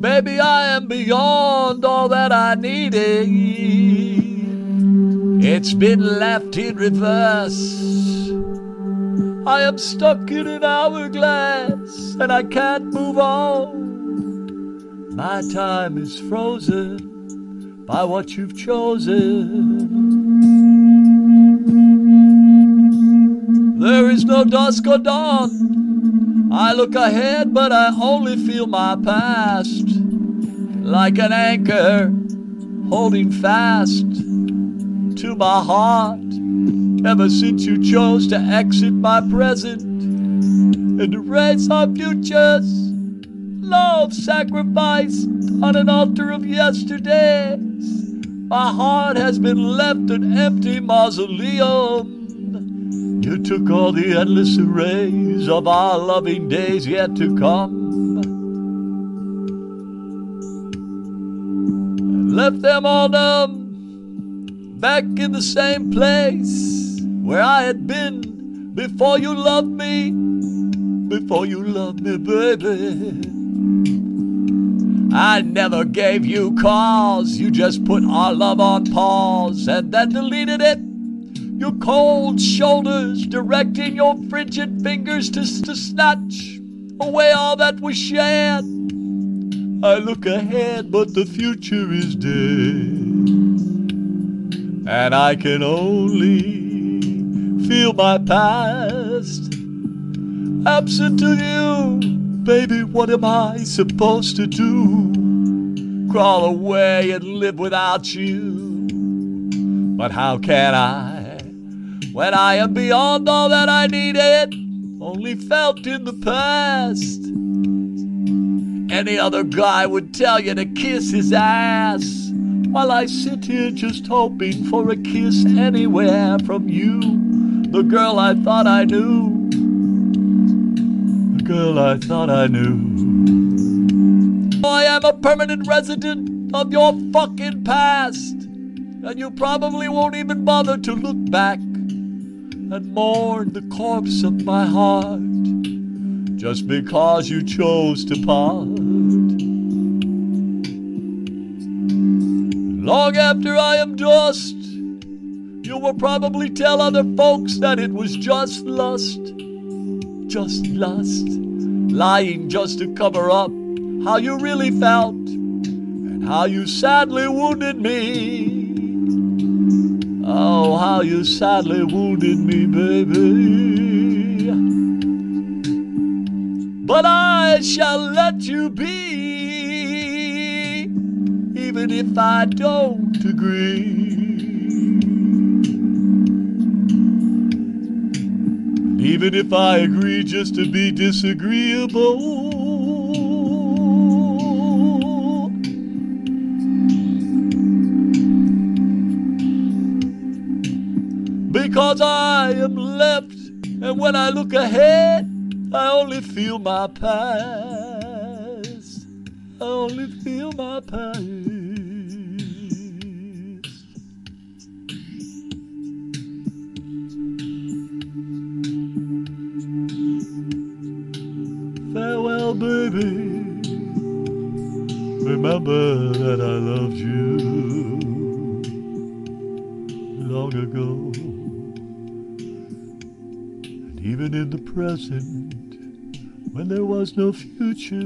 Baby, I am beyond all that I needed. It's been left in reverse. I am stuck in an hourglass and I can't move on. My time is frozen by what you've chosen. There is no dusk or dawn. I look ahead, but I only feel my past like an anchor holding fast to my heart. Ever since you chose to exit my present and erase our futures, love sacrificed on an altar of yesterdays. My heart has been left an empty mausoleum. You took all the endless arrays of our loving days yet to come. Left them all numb, back in the same place where I had been before you loved me, before you loved me, baby. I never gave you cause, you just put our love on pause and then deleted it. Your cold shoulders directing your frigid fingers to, to snatch away all that we shared. I look ahead, but the future is dead. And I can only feel my past. Absent to you, baby, what am I supposed to do? Crawl away and live without you. But how can I? when I am beyond all that I needed, only felt in the past. Any other guy would tell you to kiss his ass, while I sit here just hoping for a kiss anywhere from you, the girl I thought I knew, the girl I thought I knew. I am a permanent resident of your fucking past, and you probably won't even bother to look back and mourn the corpse of my heart. Just because you chose to part. Long after I am dust, you will probably tell other folks that it was just lust, just lust, lying just to cover up how you really felt and how you sadly wounded me. Oh, how you sadly wounded me, baby. But I shall let you be, even if I don't agree. And Even if I agree just to be disagreeable. because I am left, and when I look ahead, I only feel my past. Only feel my past. Farewell, baby. Remember that I loved you long ago. And even in the present, when there was no future,